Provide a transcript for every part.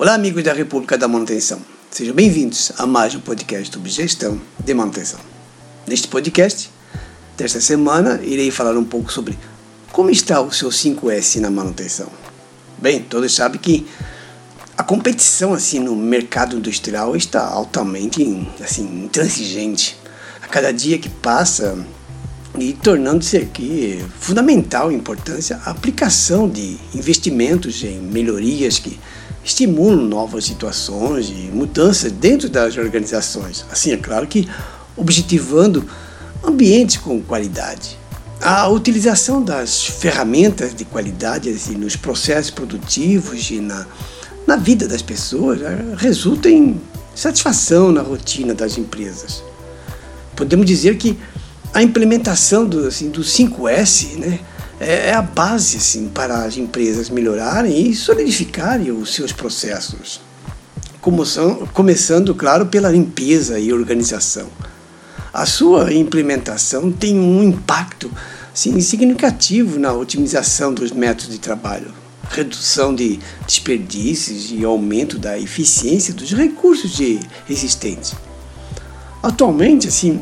Olá, amigos da República da Manutenção. Sejam bem-vindos a mais um podcast sobre gestão de manutenção. Neste podcast desta semana, irei falar um pouco sobre como está o seu 5S na manutenção. Bem, todos sabem que a competição assim no mercado industrial está altamente assim intransigente. A cada dia que passa e tornando-se aqui fundamental importância a aplicação de investimentos em melhorias que estimulam novas situações e mudanças dentro das organizações. Assim, é claro que objetivando ambientes com qualidade. A utilização das ferramentas de qualidade assim, nos processos produtivos e na, na vida das pessoas né, resulta em satisfação na rotina das empresas. Podemos dizer que a implementação do, assim, do 5S né, é, é a base assim, para as empresas melhorarem e solidificarem os seus processos. Começando, claro, pela limpeza e organização. A sua implementação tem um impacto assim, significativo na otimização dos métodos de trabalho, redução de desperdícios e aumento da eficiência dos recursos existentes. Atualmente, assim,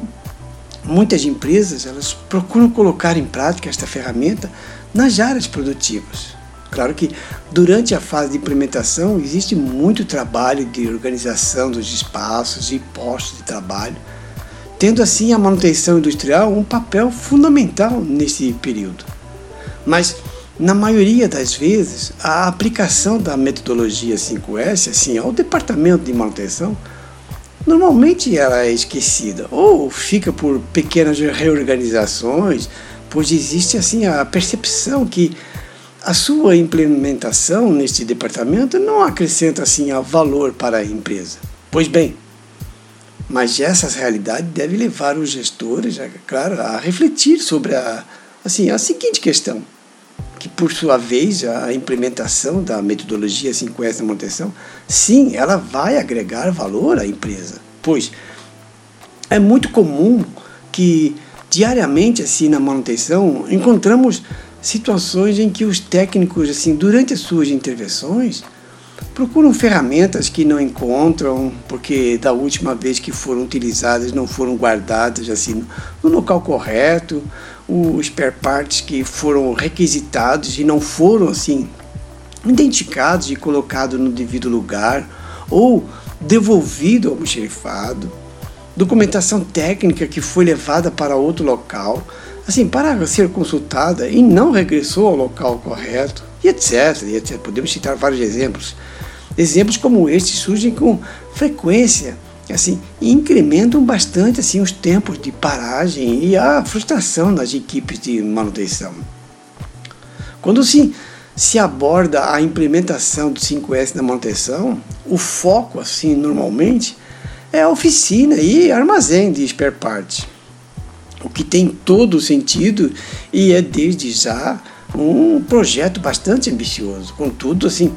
muitas empresas elas procuram colocar em prática esta ferramenta nas áreas produtivas. Claro que durante a fase de implementação existe muito trabalho de organização dos espaços e postos de trabalho, tendo assim a manutenção industrial um papel fundamental nesse período. Mas na maioria das vezes, a aplicação da metodologia 5S assim ao departamento de manutenção normalmente ela é esquecida ou fica por pequenas reorganizações, pois existe assim a percepção que a sua implementação neste departamento não acrescenta assim a valor para a empresa. Pois bem, mas essa realidade deve levar os gestores, é claro, a refletir sobre a, assim, a seguinte questão, que por sua vez a implementação da metodologia 5S da manutenção, sim, ela vai agregar valor à empresa, pois é muito comum que diariamente assim na manutenção encontramos situações em que os técnicos assim durante as suas intervenções procuram ferramentas que não encontram porque da última vez que foram utilizadas não foram guardadas assim no local correto os spare parts que foram requisitados e não foram assim identificados e colocados no devido lugar ou devolvido ao xerifado, documentação técnica que foi levada para outro local, assim, para ser consultada e não regressou ao local correto, e etc, e etc. Podemos citar vários exemplos. Exemplos como este surgem com frequência, assim, incrementam bastante assim os tempos de paragem e a frustração nas equipes de manutenção. Quando se se aborda a implementação do 5S na manutenção, o foco, assim, normalmente, é a oficina e armazém de spare parts. O que tem todo o sentido e é desde já um projeto bastante ambicioso. Contudo, assim,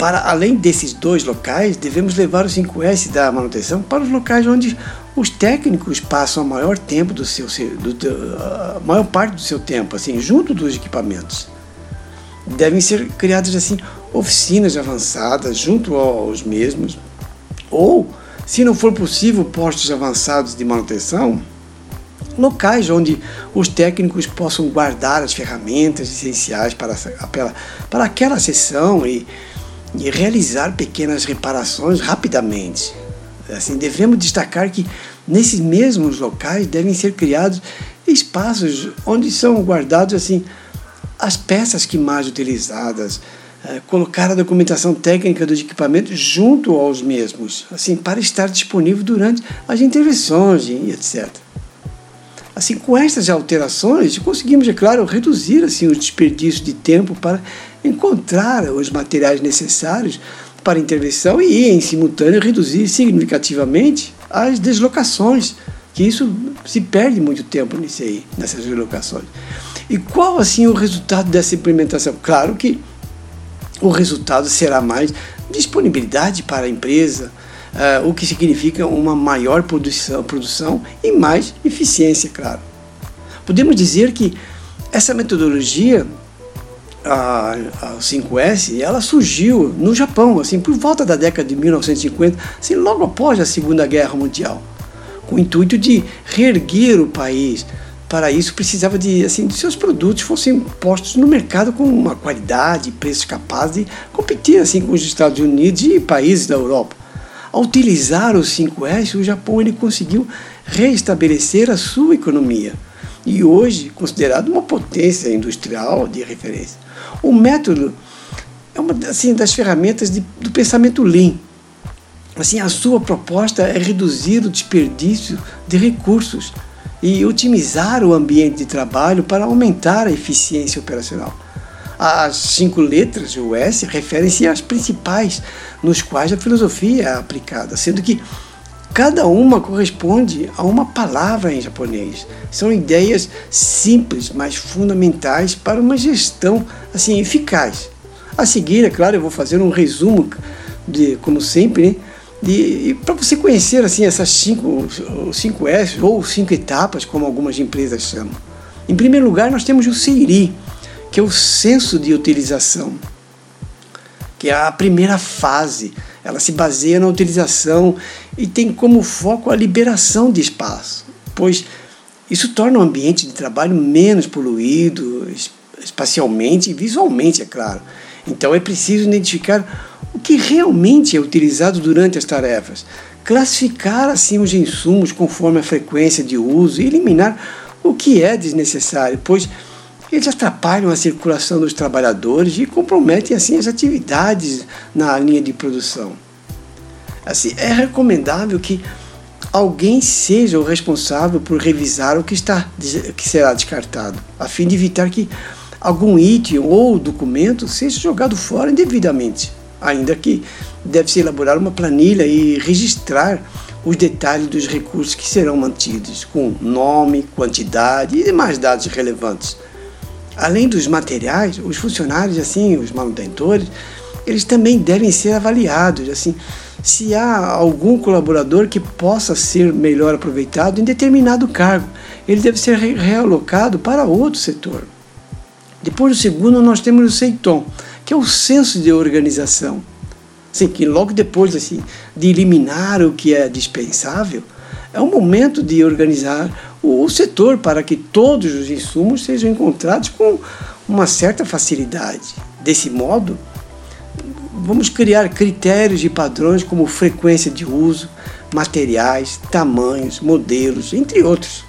para além desses dois locais, devemos levar o 5S da manutenção para os locais onde os técnicos passam a maior tempo do seu, do, a maior parte do seu tempo, assim, junto dos equipamentos. Devem ser criadas assim oficinas avançadas junto aos mesmos, ou, se não for possível, postos avançados de manutenção, locais onde os técnicos possam guardar as ferramentas essenciais para, para, para aquela sessão e, e realizar pequenas reparações rapidamente. Assim, devemos destacar que nesses mesmos locais devem ser criados espaços onde são guardados assim as peças que mais utilizadas, é, colocar a documentação técnica dos equipamentos junto aos mesmos, assim, para estar disponível durante as intervenções e etc. Assim, com estas alterações, conseguimos, é claro, reduzir assim, o desperdício de tempo para encontrar os materiais necessários para intervenção e, em simultâneo, reduzir significativamente as deslocações, que isso se perde muito tempo nisso aí, nessas deslocações. E qual assim o resultado dessa implementação? Claro que o resultado será mais disponibilidade para a empresa, uh, o que significa uma maior produção, produção e mais eficiência, claro. Podemos dizer que essa metodologia a, a 5S, ela surgiu no Japão, assim, por volta da década de 1950, assim, logo após a Segunda Guerra Mundial, com o intuito de reerguer o país. Para isso precisava de, assim, de seus produtos fossem postos no mercado com uma qualidade preços capazes de competir assim com os Estados Unidos e países da Europa. Ao utilizar o 5S, o Japão ele conseguiu restabelecer a sua economia e hoje considerado uma potência industrial de referência. O método é uma assim, das ferramentas de, do pensamento Lean. Assim, a sua proposta é reduzir o desperdício de recursos e otimizar o ambiente de trabalho para aumentar a eficiência operacional. As cinco letras, o S, referem-se às principais nos quais a filosofia é aplicada, sendo que Cada uma corresponde a uma palavra em japonês. São ideias simples, mas fundamentais para uma gestão assim eficaz. A seguir, é claro, eu vou fazer um resumo de, como sempre, né? de, para você conhecer assim essas cinco, cinco S ou cinco etapas, como algumas empresas chamam. Em primeiro lugar, nós temos o Seiri, que é o senso de utilização, que é a primeira fase ela se baseia na utilização e tem como foco a liberação de espaço, pois isso torna o ambiente de trabalho menos poluído, espacialmente e visualmente, é claro. Então é preciso identificar o que realmente é utilizado durante as tarefas, classificar assim os insumos conforme a frequência de uso e eliminar o que é desnecessário, pois eles atrapalham a circulação dos trabalhadores e comprometem assim as atividades na linha de produção. Assim, é recomendável que alguém seja o responsável por revisar o que, está, que será descartado, a fim de evitar que algum item ou documento seja jogado fora indevidamente, ainda que deve-se elaborar uma planilha e registrar os detalhes dos recursos que serão mantidos, com nome, quantidade e demais dados relevantes além dos materiais, os funcionários, assim, os manutentores, eles também devem ser avaliados, assim, se há algum colaborador que possa ser melhor aproveitado em determinado cargo, ele deve ser realocado para outro setor. Depois do segundo, nós temos o Seiton, que é o senso de organização. Assim, que logo depois assim, de eliminar o que é dispensável, é o momento de organizar o setor para que todos os insumos sejam encontrados com uma certa facilidade. Desse modo, vamos criar critérios e padrões como frequência de uso, materiais, tamanhos, modelos, entre outros.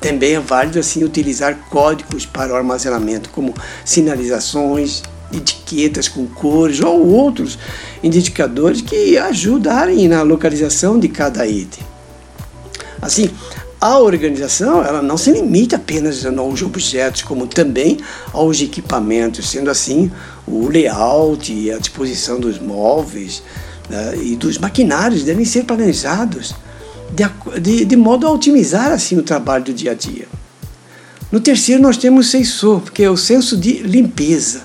Também é válido assim utilizar códigos para o armazenamento, como sinalizações, etiquetas com cores ou outros indicadores que ajudarem na localização de cada item. Assim, a organização ela não se limita apenas aos objetos, como também aos equipamentos, sendo assim o layout e a disposição dos móveis né, e dos maquinários devem ser planejados de, de, de, modo a otimizar assim o trabalho do dia a dia. No terceiro nós temos o sensor, que é o senso de limpeza,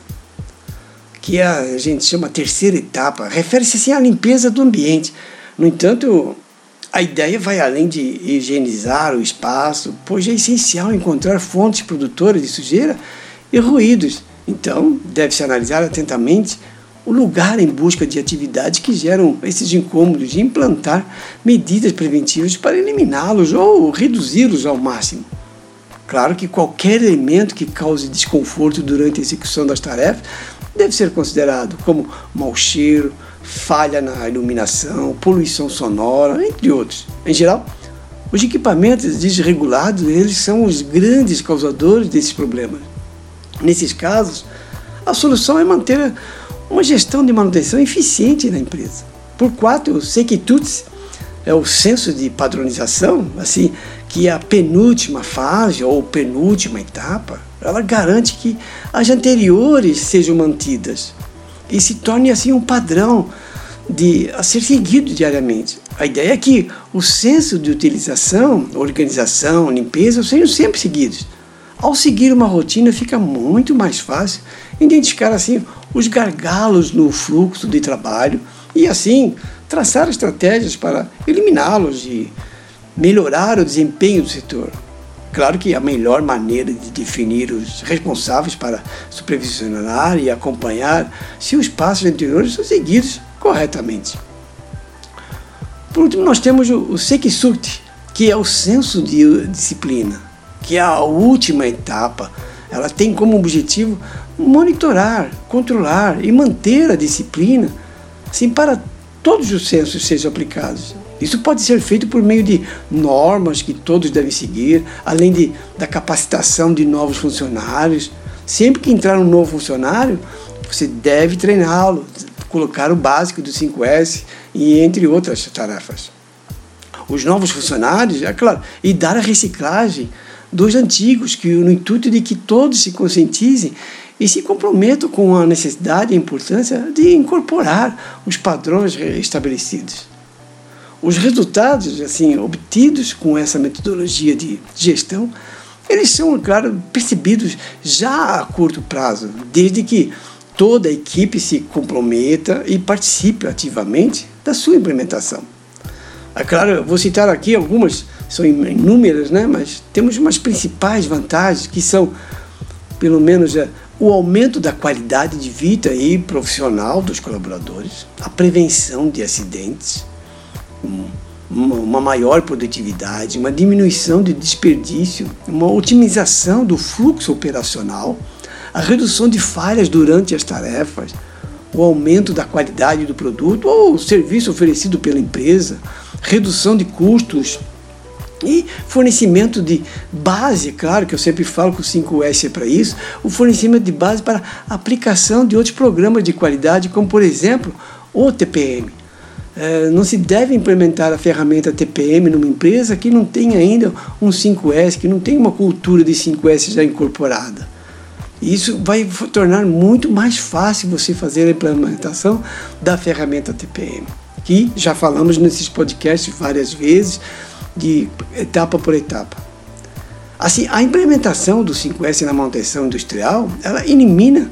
que é, a gente chama terceira etapa, refere-se assim à limpeza do ambiente. No entanto, a ideia vai além de higienizar o espaço, pois é essencial encontrar fontes produtoras de sujeira e ruídos. Então, deve-se analisar atentamente o lugar em busca de atividades que geram esses incômodos e implantar medidas preventivas para eliminá-los ou reduzi-los ao máximo. Claro que qualquer elemento que cause desconforto durante a execução das tarefas deve ser considerado como mau cheiro, falha na iluminação, poluição sonora, entre outros. Em geral, os equipamentos desregulados eles são os grandes causadores desses problemas. Nesses casos, a solução é manter uma gestão de manutenção eficiente na empresa. Por quatro, o Sekituts é o senso de padronização, assim, que é a penúltima fase ou penúltima etapa, ela garante que as anteriores sejam mantidas e se torne assim um padrão de, a ser seguido diariamente. A ideia é que o senso de utilização, organização, limpeza sejam sempre seguidos. Ao seguir uma rotina, fica muito mais fácil identificar assim os gargalos no fluxo de trabalho e assim traçar estratégias para eliminá-los e melhorar o desempenho do setor. Claro que a melhor maneira de definir os responsáveis para supervisionar e acompanhar se os passos anteriores são seguidos corretamente. Por último, nós temos o Sekisukti, que é o senso de disciplina, que é a última etapa. Ela tem como objetivo monitorar, controlar e manter a disciplina, assim, para todos os censos sejam aplicados. Isso pode ser feito por meio de normas que todos devem seguir, além de, da capacitação de novos funcionários. Sempre que entrar um novo funcionário, você deve treiná-lo, colocar o básico do 5S e entre outras tarefas. Os novos funcionários, é claro, e dar a reciclagem dos antigos, que no intuito de que todos se conscientizem e se comprometam com a necessidade e a importância de incorporar os padrões estabelecidos. Os resultados assim obtidos com essa metodologia de gestão, eles são, claro, percebidos já a curto prazo, desde que toda a equipe se comprometa e participe ativamente da sua implementação. É claro, vou citar aqui algumas, são inúmeras, né? mas temos umas principais vantagens que são, pelo menos, é, o aumento da qualidade de vida e profissional dos colaboradores, a prevenção de acidentes, uma maior produtividade, uma diminuição de desperdício, uma otimização do fluxo operacional, a redução de falhas durante as tarefas, o aumento da qualidade do produto ou serviço oferecido pela empresa, redução de custos e fornecimento de base, claro que eu sempre falo que o 5S é para isso, o fornecimento de base para aplicação de outros programas de qualidade, como por exemplo o TPM. É, não se deve implementar a ferramenta TPM numa empresa que não tem ainda um 5S, que não tem uma cultura de 5S já incorporada. Isso vai tornar muito mais fácil você fazer a implementação da ferramenta TPM, que já falamos nesses podcasts várias vezes, de etapa por etapa. Assim, a implementação do 5S na manutenção industrial, ela elimina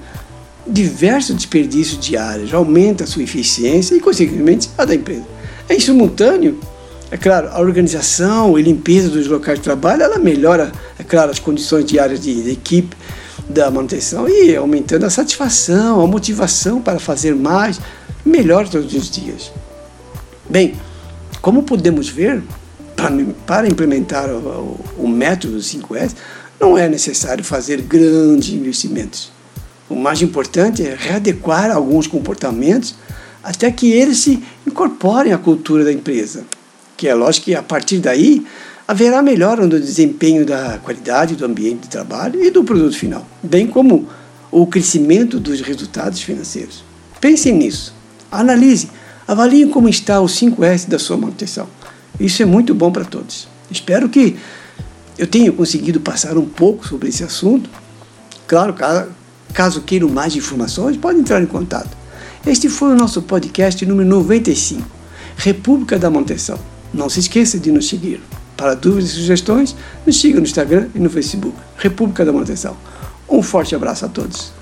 diversos desperdícios diários, aumenta a sua eficiência e, consequentemente, a da empresa. Em simultâneo, é claro, a organização e limpeza dos locais de trabalho, ela melhora, é claro, as condições diárias de, de equipe, da manutenção e aumentando a satisfação, a motivação para fazer mais, melhor todos os dias. Bem, como podemos ver, para implementar o, o método 5S, não é necessário fazer grandes investimentos. O mais importante é readequar alguns comportamentos até que eles se incorporem à cultura da empresa. Que é lógico que a partir daí haverá melhora no desempenho da qualidade do ambiente de trabalho e do produto final, bem como o crescimento dos resultados financeiros. Pensem nisso, analise, avaliem como está o 5S da sua manutenção. Isso é muito bom para todos. Espero que eu tenha conseguido passar um pouco sobre esse assunto. Claro, caso queiram mais informações, pode entrar em contato. Este foi o nosso podcast número 95, República da Manutenção. Não se esqueça de nos seguir. Para dúvidas e sugestões, nos siga no Instagram e no Facebook, República da Manutenção. Um forte abraço a todos.